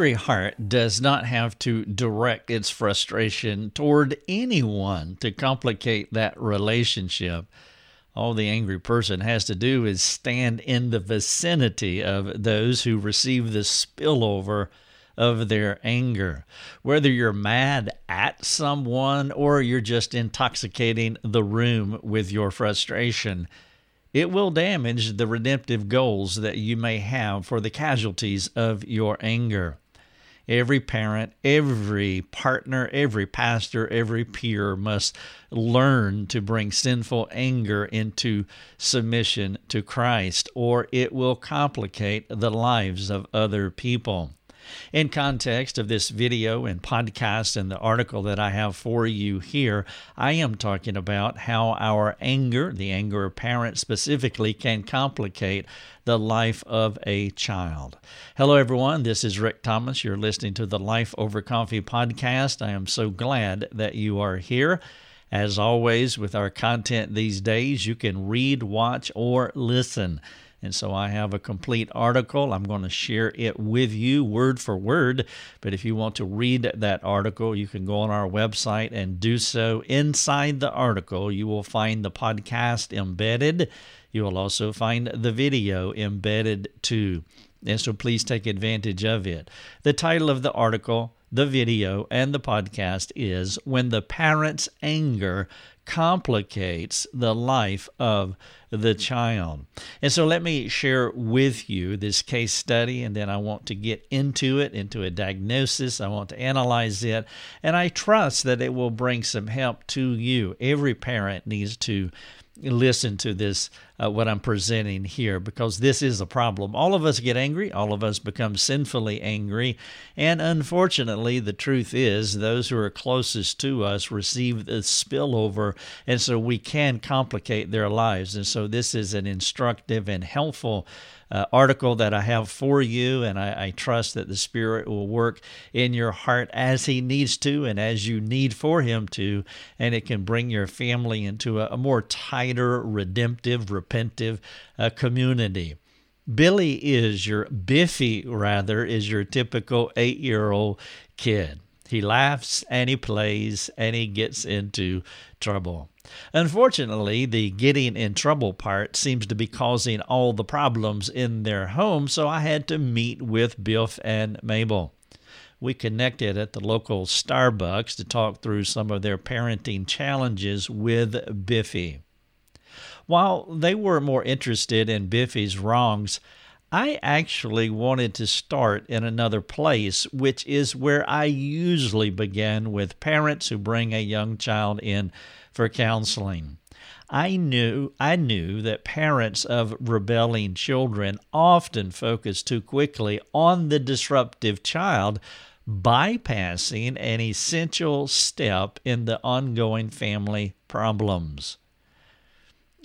angry heart does not have to direct its frustration toward anyone to complicate that relationship. All the angry person has to do is stand in the vicinity of those who receive the spillover of their anger. Whether you're mad at someone or you're just intoxicating the room with your frustration, it will damage the redemptive goals that you may have for the casualties of your anger. Every parent, every partner, every pastor, every peer must learn to bring sinful anger into submission to Christ, or it will complicate the lives of other people. In context of this video and podcast and the article that I have for you here, I am talking about how our anger, the anger of parents specifically, can complicate the life of a child. Hello, everyone. This is Rick Thomas. You're listening to the Life Over Coffee podcast. I am so glad that you are here. As always, with our content these days, you can read, watch, or listen. And so I have a complete article. I'm going to share it with you word for word. But if you want to read that article, you can go on our website and do so. Inside the article, you will find the podcast embedded. You will also find the video embedded too. And so please take advantage of it. The title of the article, the video, and the podcast is When the Parent's Anger complicates the life of the child. And so let me share with you this case study, and then I want to get into it, into a diagnosis. I want to analyze it, and I trust that it will bring some help to you. Every parent needs to listen to this, uh, what I'm presenting here, because this is a problem. All of us get angry, all of us become sinfully angry, and unfortunately, the truth is, those who are closest to us receive the spillover, and so we can complicate their lives. And so, this is an instructive and helpful uh, article that I have for you, and I, I, trust that the Spirit will work in your heart as He needs to and as you need for Him to, and it can bring your family into a, a more tighter, redemptive, repentive uh, community. Billy is your, Biffy rather, is your typical eight year old kid. He laughs and he plays and he gets into trouble. Unfortunately, the getting in trouble part seems to be causing all the problems in their home, so I had to meet with Biff and Mabel. We connected at the local Starbucks to talk through some of their parenting challenges with Biffy. While they were more interested in Biffy's wrongs, I actually wanted to start in another place, which is where I usually begin with parents who bring a young child in for counseling. I knew I knew that parents of rebelling children often focus too quickly on the disruptive child, bypassing an essential step in the ongoing family problems.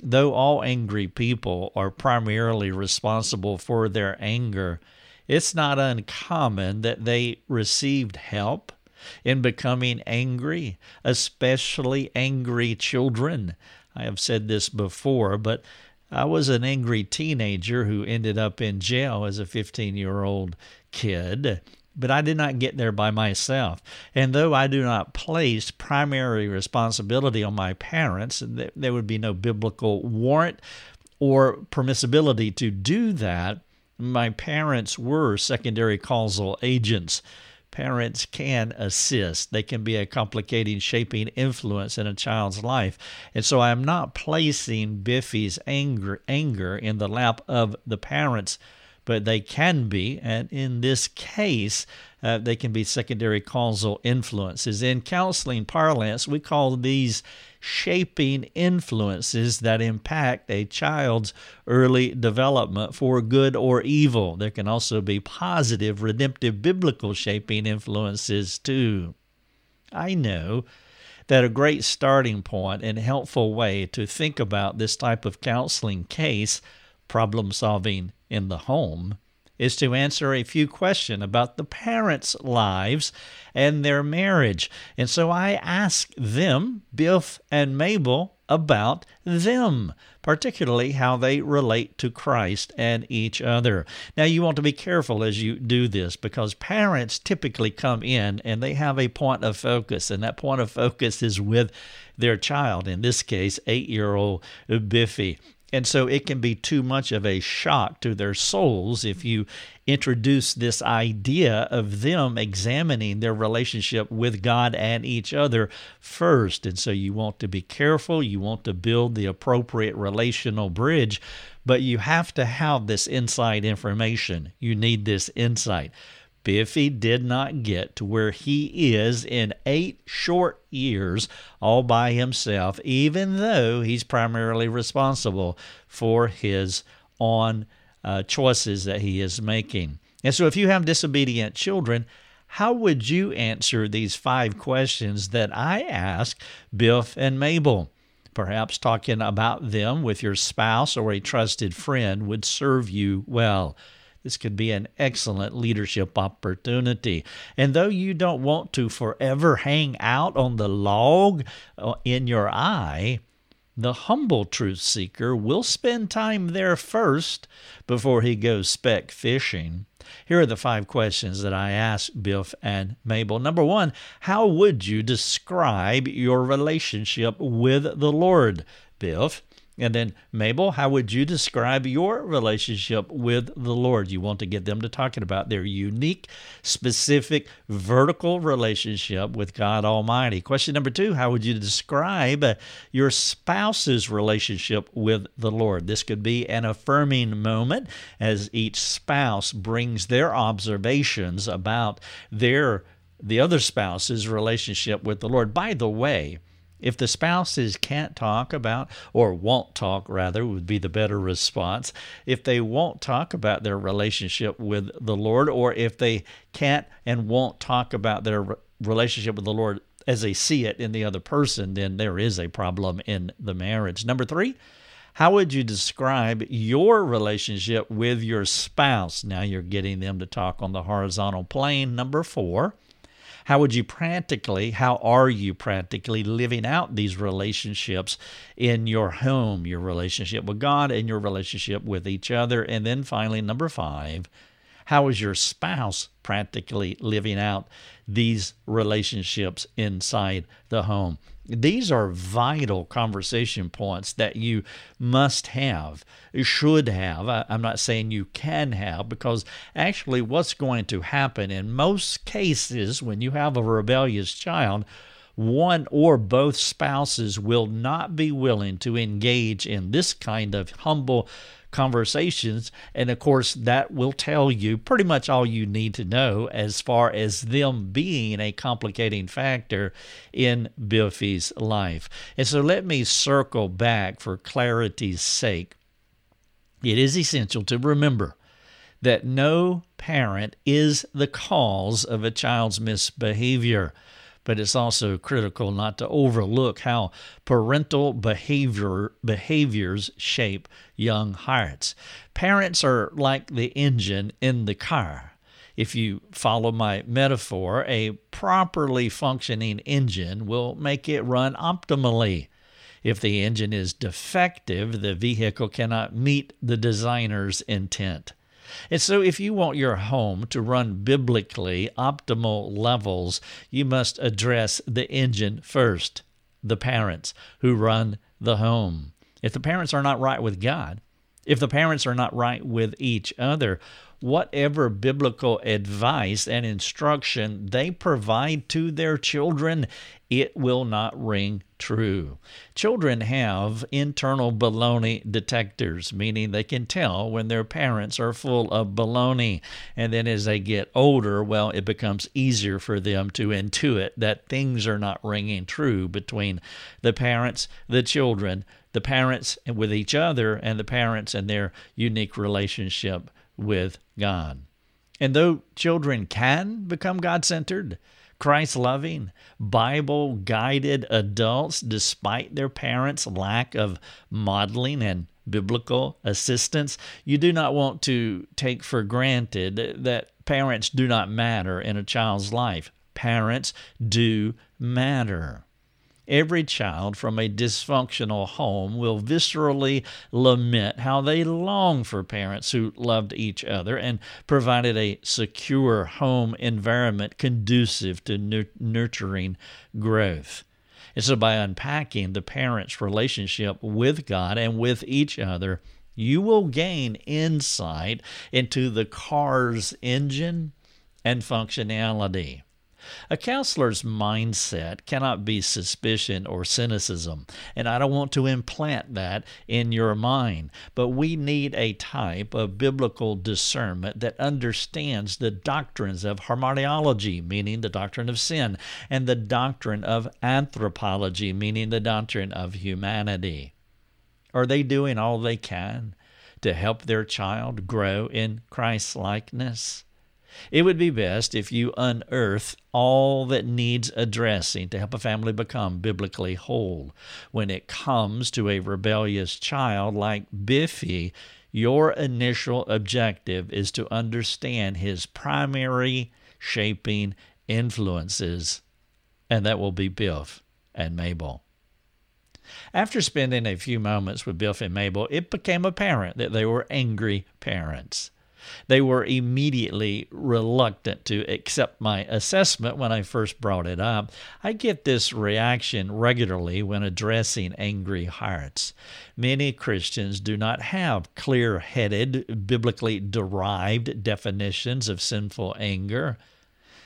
Though all angry people are primarily responsible for their anger, it's not uncommon that they received help in becoming angry, especially angry children. I have said this before, but I was an angry teenager who ended up in jail as a 15 year old kid but I did not get there by myself. And though I do not place primary responsibility on my parents, there would be no biblical warrant or permissibility to do that. My parents were secondary causal agents. Parents can assist. They can be a complicating, shaping influence in a child's life. And so I am not placing Biffy's anger, anger in the lap of the parents but they can be, and in this case, uh, they can be secondary causal influences. In counseling parlance, we call these shaping influences that impact a child's early development for good or evil. There can also be positive, redemptive, biblical shaping influences too. I know that a great starting point and helpful way to think about this type of counseling case, problem solving in the home is to answer a few questions about the parents' lives and their marriage. And so I asked them, Biff and Mabel, about them, particularly how they relate to Christ and each other. Now, you want to be careful as you do this because parents typically come in and they have a point of focus, and that point of focus is with their child, in this case, eight year old Biffy. And so it can be too much of a shock to their souls if you introduce this idea of them examining their relationship with God and each other first. And so you want to be careful, you want to build the appropriate relational bridge, but you have to have this inside information. You need this insight. Biffy did not get to where he is in eight short years all by himself, even though he's primarily responsible for his own uh, choices that he is making. And so, if you have disobedient children, how would you answer these five questions that I ask Biff and Mabel? Perhaps talking about them with your spouse or a trusted friend would serve you well. This could be an excellent leadership opportunity. And though you don't want to forever hang out on the log uh, in your eye, the humble truth seeker will spend time there first before he goes speck fishing. Here are the five questions that I asked Biff and Mabel. Number one, how would you describe your relationship with the Lord, Biff? And then, Mabel, how would you describe your relationship with the Lord? You want to get them to talking about their unique, specific, vertical relationship with God Almighty. Question number two How would you describe your spouse's relationship with the Lord? This could be an affirming moment as each spouse brings their observations about their the other spouse's relationship with the Lord. By the way, if the spouses can't talk about, or won't talk rather, would be the better response. If they won't talk about their relationship with the Lord, or if they can't and won't talk about their relationship with the Lord as they see it in the other person, then there is a problem in the marriage. Number three, how would you describe your relationship with your spouse? Now you're getting them to talk on the horizontal plane. Number four, how would you practically, how are you practically living out these relationships in your home, your relationship with God and your relationship with each other? And then finally, number five, how is your spouse practically living out these relationships inside the home? These are vital conversation points that you must have, should have. I'm not saying you can have, because actually, what's going to happen in most cases when you have a rebellious child, one or both spouses will not be willing to engage in this kind of humble conversations. And of course, that will tell you pretty much all you need to know as far as them being a complicating factor in Biffy's life. And so let me circle back for clarity's sake. It is essential to remember that no parent is the cause of a child's misbehavior but it's also critical not to overlook how parental behavior behaviors shape young hearts. Parents are like the engine in the car. If you follow my metaphor, a properly functioning engine will make it run optimally. If the engine is defective, the vehicle cannot meet the designer's intent. And so, if you want your home to run biblically optimal levels, you must address the engine first the parents who run the home. If the parents are not right with God, if the parents are not right with each other, whatever biblical advice and instruction they provide to their children, it will not ring true. Children have internal baloney detectors, meaning they can tell when their parents are full of baloney. And then as they get older, well, it becomes easier for them to intuit that things are not ringing true between the parents, the children, the parents with each other, and the parents and their unique relationship with God. And though children can become God centered, Christ loving, Bible guided adults, despite their parents' lack of modeling and biblical assistance, you do not want to take for granted that parents do not matter in a child's life. Parents do matter. Every child from a dysfunctional home will viscerally lament how they long for parents who loved each other and provided a secure home environment conducive to nurturing growth. And so, by unpacking the parents' relationship with God and with each other, you will gain insight into the car's engine and functionality. A counselor's mindset cannot be suspicion or cynicism, and I don't want to implant that in your mind. But we need a type of biblical discernment that understands the doctrines of hamartiology, meaning the doctrine of sin, and the doctrine of anthropology, meaning the doctrine of humanity. Are they doing all they can to help their child grow in Christ likeness? It would be best if you unearth all that needs addressing to help a family become biblically whole. When it comes to a rebellious child like Biffy, your initial objective is to understand his primary shaping influences, and that will be Biff and Mabel. After spending a few moments with Biff and Mabel, it became apparent that they were angry parents. They were immediately reluctant to accept my assessment when I first brought it up. I get this reaction regularly when addressing angry hearts. Many Christians do not have clear headed, biblically derived definitions of sinful anger.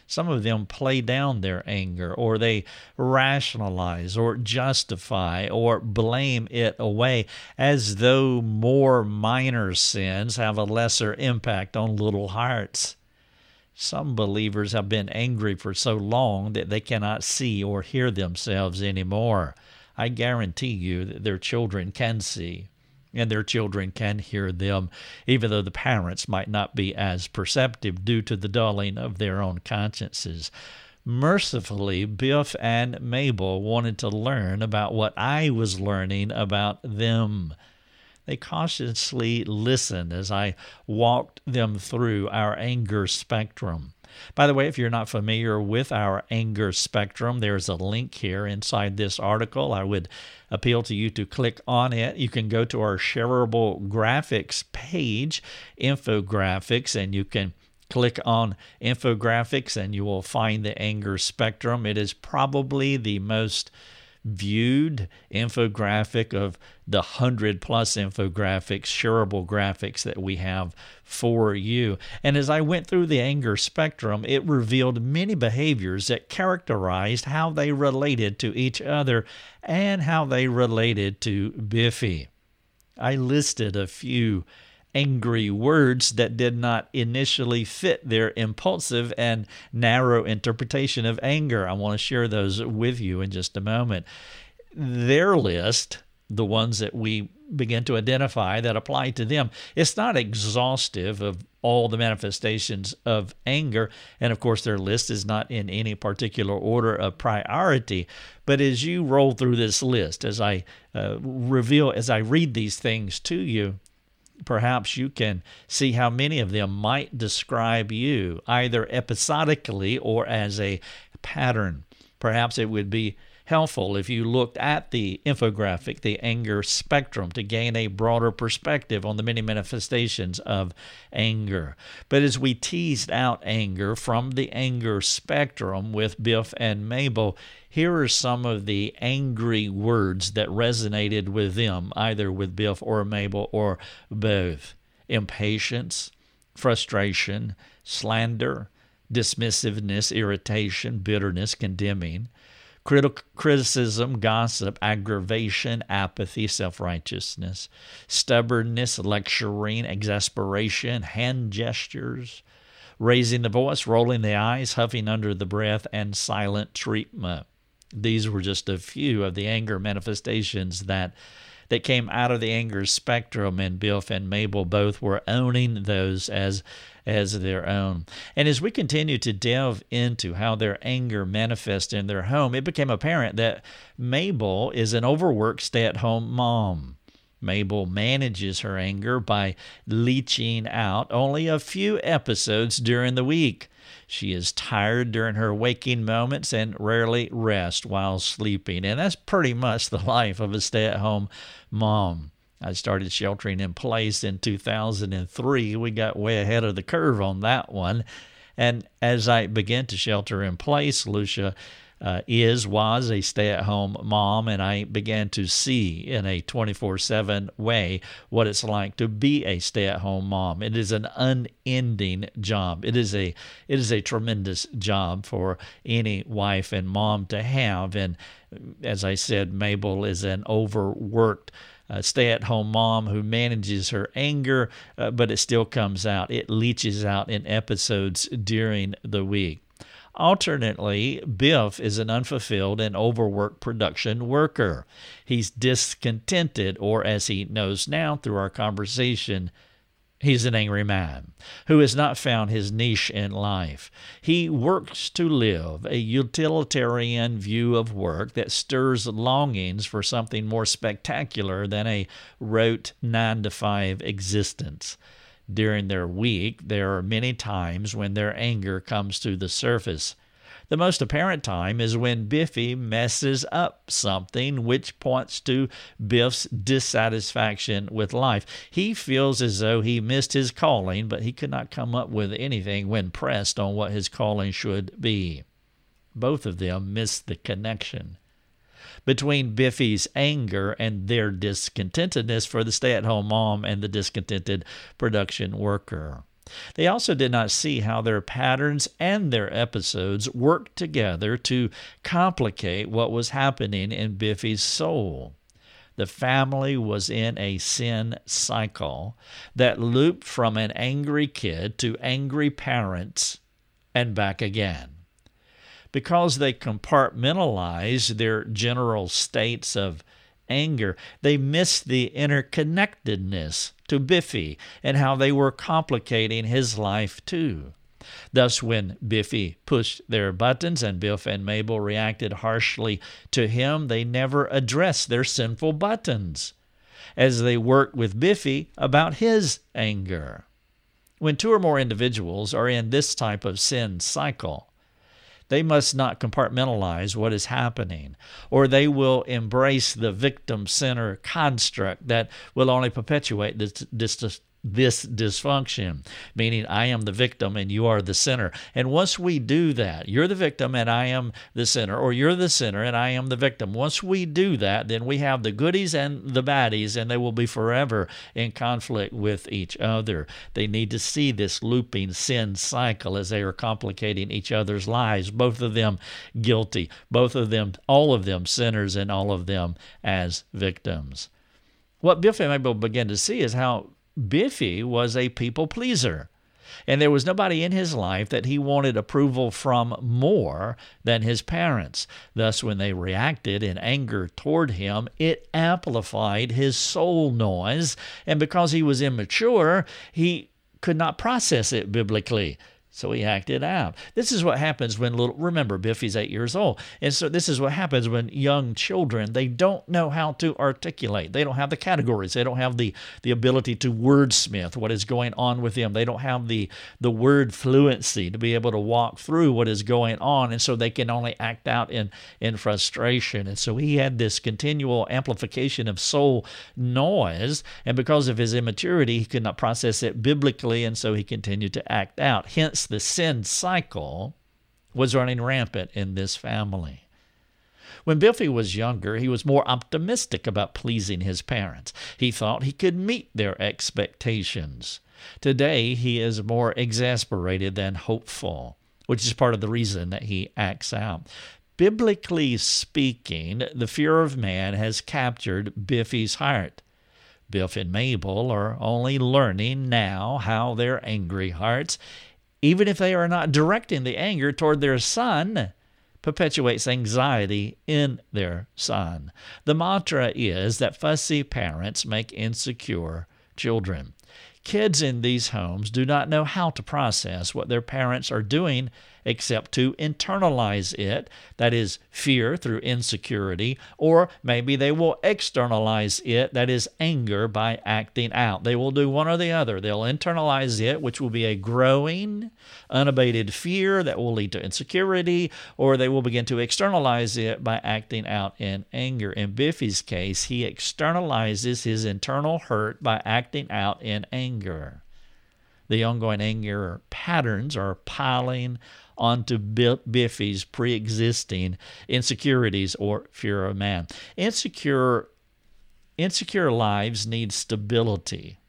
Some of them play down their anger, or they rationalize, or justify, or blame it away as though more minor sins have a lesser impact on little hearts. Some believers have been angry for so long that they cannot see or hear themselves anymore. I guarantee you that their children can see and their children can hear them, even though the parents might not be as perceptive due to the dulling of their own consciences. Mercifully, Biff and Mabel wanted to learn about what I was learning about them. They cautiously listened as I walked them through our anger spectrum. By the way, if you're not familiar with our anger spectrum, there's a link here inside this article. I would appeal to you to click on it. You can go to our shareable graphics page, infographics, and you can click on infographics and you will find the anger spectrum. It is probably the most viewed infographic of the hundred plus infographics, shareable graphics that we have for you. And as I went through the anger spectrum, it revealed many behaviors that characterized how they related to each other and how they related to Biffy. I listed a few angry words that did not initially fit their impulsive and narrow interpretation of anger. I want to share those with you in just a moment. Their list, the ones that we begin to identify that apply to them, it's not exhaustive of all the manifestations of anger. And of course, their list is not in any particular order of priority. But as you roll through this list, as I uh, reveal, as I read these things to you, perhaps you can see how many of them might describe you, either episodically or as a pattern. Perhaps it would be helpful if you looked at the infographic, the anger spectrum, to gain a broader perspective on the many manifestations of anger. But as we teased out anger from the anger spectrum with Biff and Mabel, here are some of the angry words that resonated with them, either with Biff or Mabel or both. Impatience, frustration, slander, dismissiveness, irritation, bitterness, condemning. Criticism, gossip, aggravation, apathy, self righteousness, stubbornness, lecturing, exasperation, hand gestures, raising the voice, rolling the eyes, huffing under the breath, and silent treatment. These were just a few of the anger manifestations that that came out of the anger spectrum, and Biff and Mabel both were owning those as as their own. And as we continue to delve into how their anger manifests in their home, it became apparent that Mabel is an overworked stay at home mom. Mabel manages her anger by leeching out only a few episodes during the week. She is tired during her waking moments and rarely rests while sleeping. And that's pretty much the life of a stay at home mom. I started sheltering in place in 2003. We got way ahead of the curve on that one. And as I began to shelter in place, Lucia uh, is, was a stay at home mom, and I began to see in a 24 7 way what it's like to be a stay at home mom. It is an unending job. It is a it is a tremendous job for any wife and mom to have. And as I said, Mabel is an overworked uh, stay at home mom who manages her anger, uh, but it still comes out. It leaches out in episodes during the week. Alternately, Biff is an unfulfilled and overworked production worker. He's discontented, or as he knows now through our conversation, He's an angry man who has not found his niche in life. He works to live a utilitarian view of work that stirs longings for something more spectacular than a rote nine to five existence during their week, there are many times when their anger comes to the surface. The most apparent time is when Biffy messes up something, which points to Biff's dissatisfaction with life. He feels as though he missed his calling, but he could not come up with anything when pressed on what his calling should be. Both of them miss the connection between Biffy's anger and their discontentedness for the stay at home mom and the discontented production worker. They also did not see how their patterns and their episodes worked together to complicate what was happening in Biffy's soul. The family was in a sin cycle that looped from an angry kid to angry parents and back again because they compartmentalize their general states of anger, they miss the interconnectedness to Biffy and how they were complicating his life too. Thus, when Biffy pushed their buttons and Biff and Mabel reacted harshly to him, they never addressed their sinful buttons as they worked with Biffy about his anger. When two or more individuals are in this type of sin cycle, they must not compartmentalize what is happening, or they will embrace the victim center construct that will only perpetuate this, this, this dysfunction, meaning I am the victim and you are the sinner. And once we do that, you're the victim and I am the sinner, or you're the sinner and I am the victim. Once we do that, then we have the goodies and the baddies, and they will be forever in conflict with each other. They need to see this looping sin cycle as they are complicating each other's lives, both of them guilty, both of them, all of them sinners, and all of them as victims. What Bill Mabel began to see is how Biffy was a people pleaser. And there was nobody in his life that he wanted approval from more than his parents. Thus, when they reacted in anger toward him, it amplified his soul noise. And because he was immature, he could not process it biblically. So he acted out. This is what happens when little, remember, Biffy's eight years old. And so this is what happens when young children, they don't know how to articulate. They don't have the categories. They don't have the, the ability to wordsmith what is going on with them. They don't have the, the word fluency to be able to walk through what is going on. And so they can only act out in, in frustration. And so he had this continual amplification of soul noise. And because of his immaturity, he could not process it biblically. And so he continued to act out. Hence, the sin cycle was running rampant in this family. When Biffy was younger, he was more optimistic about pleasing his parents. He thought he could meet their expectations. Today, he is more exasperated than hopeful, which is part of the reason that he acts out. Biblically speaking, the fear of man has captured Biffy's heart. Biff and Mabel are only learning now how their angry hearts even if they are not directing the anger toward their son, perpetuates anxiety in their son. The mantra is that fussy parents make insecure children. Kids in these homes do not know how to process what their parents are doing except to internalize it, that is, fear through insecurity, or maybe they will externalize it, that is, anger, by acting out. They will do one or the other. They'll internalize it, which will be a growing, unabated fear that will lead to insecurity, or they will begin to externalize it by acting out in anger. In Biffy's case, he externalizes his internal hurt by acting out in anger. The ongoing anger patterns are piling onto Biffy's pre existing insecurities or fear of man. Insecure, insecure lives need stability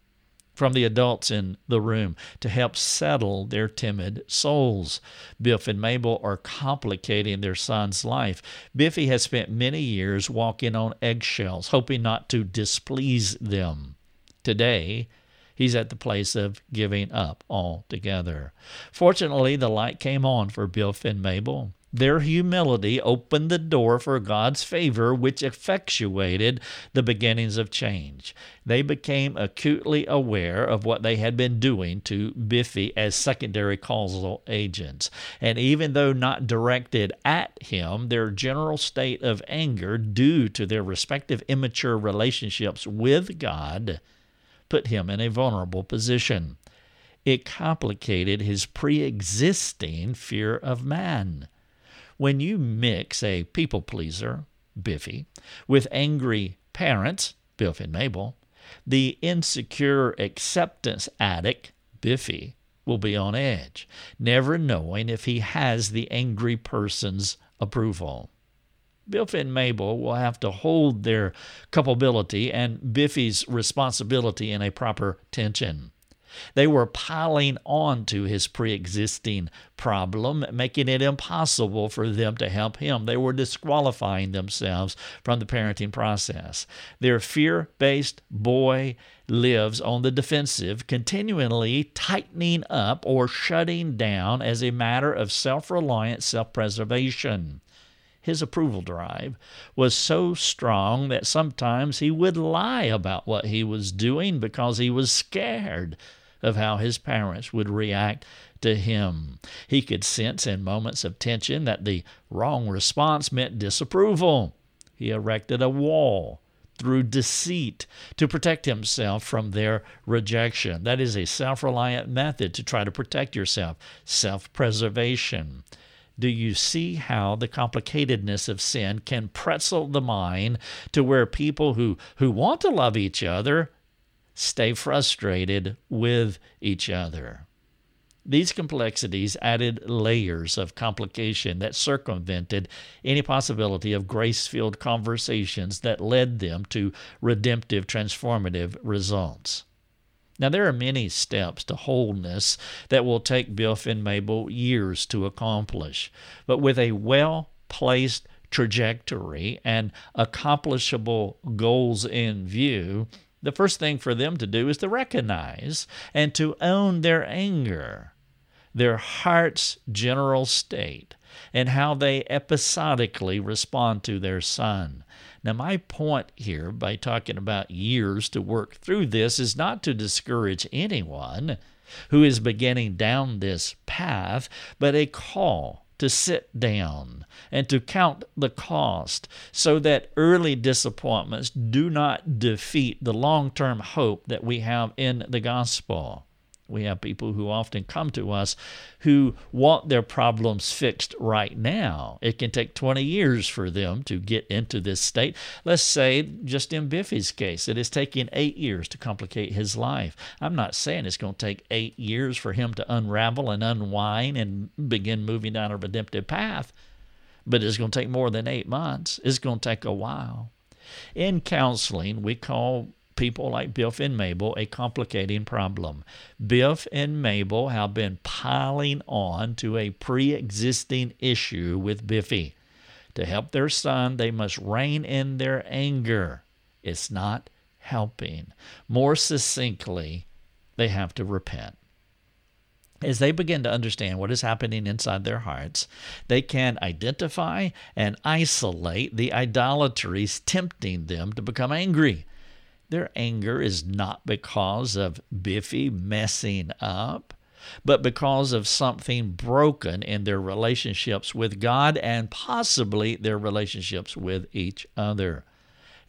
from the adults in the room to help settle their timid souls. Biff and Mabel are complicating their son's life. Biffy has spent many years walking on eggshells, hoping not to displease them. Today, he's at the place of giving up altogether. Fortunately, the light came on for Biff and Mabel. Their humility opened the door for God's favor, which effectuated the beginnings of change. They became acutely aware of what they had been doing to Biffy as secondary causal agents. And even though not directed at him, their general state of anger, due to their respective immature relationships with God, put him in a vulnerable position. It complicated his pre existing fear of man. When you mix a people pleaser, Biffy, with angry parents, Biff and Mabel, the insecure acceptance addict, Biffy, will be on edge, never knowing if he has the angry person's approval. Biff and Mabel will have to hold their culpability and Biffy's responsibility in a proper tension. They were piling on to his pre existing problem, making it impossible for them to help him. They were disqualifying themselves from the parenting process. Their fear based boy lives on the defensive, continually tightening up or shutting down as a matter of self reliant self preservation his approval drive was so strong that sometimes he would lie about what he was doing because he was scared of how his parents would react to him. He could sense in moments of tension that the wrong response meant disapproval. He erected a wall through deceit to protect himself from their rejection. That is a self reliant method to try to protect yourself, self preservation do you see how the complicatedness of sin can pretzel the mind to where people who, who want to love each other stay frustrated with each other? These complexities added layers of complication that circumvented any possibility of grace filled conversations that led them to redemptive, transformative results. Now, there are many steps to wholeness that will take Biff and Mabel years to accomplish, but with a well placed trajectory and accomplishable goals in view, the first thing for them to do is to recognize and to own their anger, their heart's general state, and how they episodically respond to their son. Now, my point here by talking about years to work through this is not to discourage anyone who is beginning down this path, but a call to sit down and to count the cost so that early disappointments do not defeat the long term hope that we have in the gospel. We have people who often come to us who want their problems fixed right now. It can take 20 years for them to get into this state. Let's say, just in Biffy's case, it has taken eight years to complicate his life. I'm not saying it's going to take eight years for him to unravel and unwind and begin moving down a redemptive path, but it's going to take more than eight months. It's going to take a while. In counseling, we call people like Biff and Mabel a complicating problem. Biff and Mabel have been piling on to a pre existing issue with Biffy. To help their son, they must rein in their anger. It's not helping. More succinctly, they have to repent. As they begin to understand what is happening inside their hearts, they can identify and isolate the idolatries tempting them to become angry. Their anger is not because of Biffy messing up, but because of something broken in their relationships with God and possibly their relationships with each other.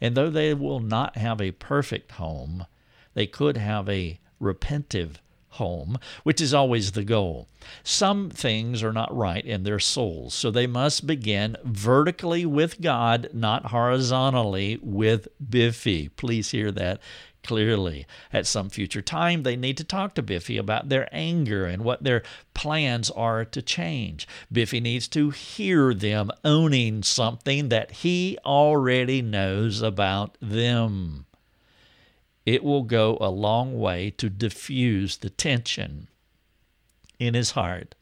And though they will not have a perfect home, they could have a repentive home, which is always the goal. Some things are not right in their souls, so they must begin vertically with God, not horizontally with Biffy. Please hear that clearly. At some future time, they need to talk to Biffy about their anger and what their plans are to change. Biffy needs to hear them owning something that he already knows about them it will go a long way to diffuse the tension in his heart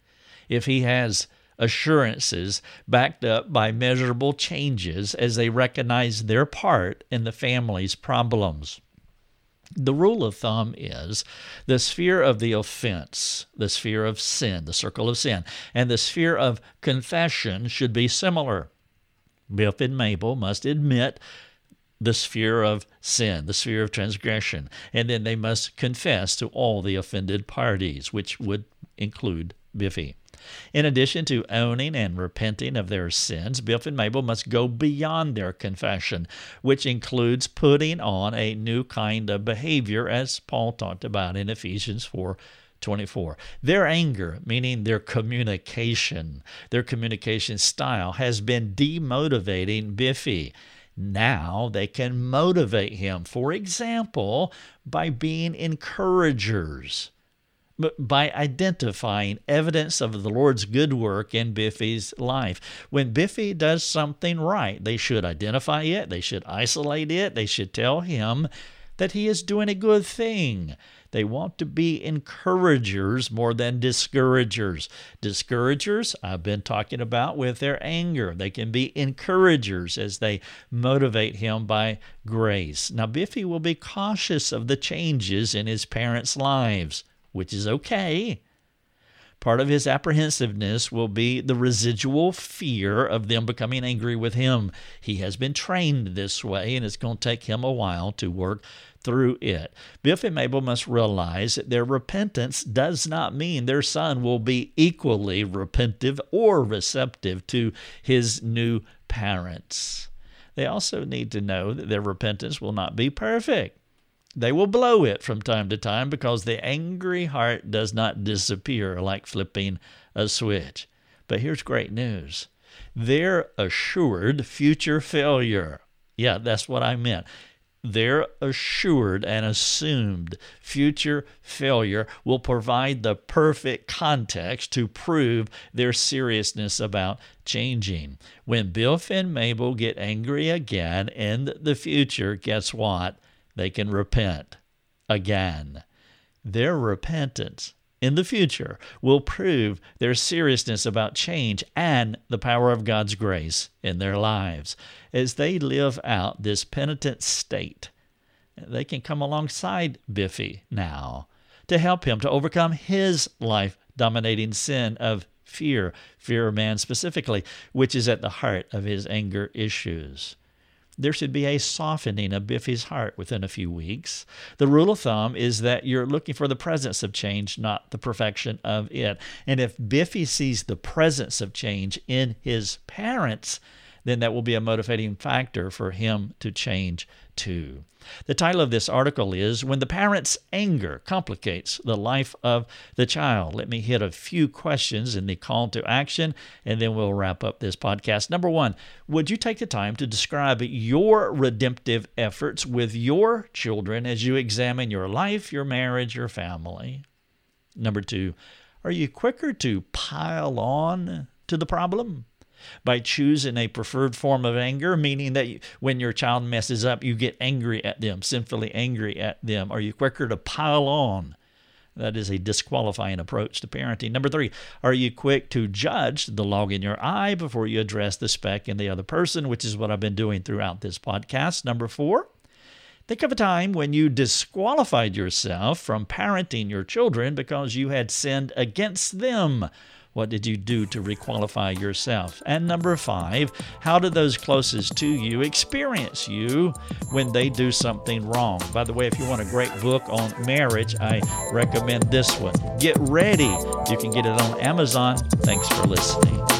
if he has assurances backed up by measurable changes as they recognize their part in the family's problems. The rule of thumb is the sphere of the offense, the sphere of sin, the circle of sin, and the sphere of confession should be similar. Biff and Mabel must admit the sphere of sin, the sphere of transgression, and then they must confess to all the offended parties, which would include Biffy. In addition to owning and repenting of their sins, Biff and Mabel must go beyond their confession, which includes putting on a new kind of behavior, as Paul talked about in Ephesians 4 24. Their anger, meaning their communication, their communication style, has been demotivating Biffy. Now they can motivate him, for example, by being encouragers, by identifying evidence of the Lord's good work in Biffy's life. When Biffy does something right, they should identify it, they should isolate it, they should tell him that he is doing a good thing. They want to be encouragers more than discouragers. Discouragers, I've been talking about with their anger. They can be encouragers as they motivate him by grace. Now, Biffy will be cautious of the changes in his parents' lives, which is okay. Part of his apprehensiveness will be the residual fear of them becoming angry with him. He has been trained this way, and it's going to take him a while to work through it. Biff and Mabel must realize that their repentance does not mean their son will be equally repentive or receptive to his new parents. They also need to know that their repentance will not be perfect. They will blow it from time to time because the angry heart does not disappear like flipping a switch. But here's great news their assured future failure. Yeah, that's what I meant their assured and assumed future failure will provide the perfect context to prove their seriousness about changing. When Biff and Mabel get angry again in the future, guess what? They can repent again. Their repentance in the future will prove their seriousness about change and the power of God's grace in their lives. As they live out this penitent state, they can come alongside Biffy now to help him to overcome his life dominating sin of fear, fear of man specifically, which is at the heart of his anger issues there should be a softening of Biffy's heart within a few weeks. The rule of thumb is that you're looking for the presence of change, not the perfection of it. And if Biffy sees the presence of change in his parents, then that will be a motivating factor for him to change too. The title of this article is When the Parent's Anger Complicates the Life of the Child. Let me hit a few questions in the call to action, and then we'll wrap up this podcast. Number one, would you take the time to describe your redemptive efforts with your children as you examine your life, your marriage, your family? Number two, are you quicker to pile on to the problem by choosing a preferred form of anger, meaning that you, when your child messes up, you get angry at them, sinfully angry at them? Are you quicker to pile on? That is a disqualifying approach to parenting. Number three, are you quick to judge the log in your eye before you address the speck in the other person, which is what I've been doing throughout this podcast? Number four, think of a time when you disqualified yourself from parenting your children because you had sinned against them What did you do to requalify yourself? And number five, how do those closest to you experience you when they do something wrong? By the way, if you want a great book on marriage, I recommend this one. Get ready. You can get it on Amazon. Thanks for listening.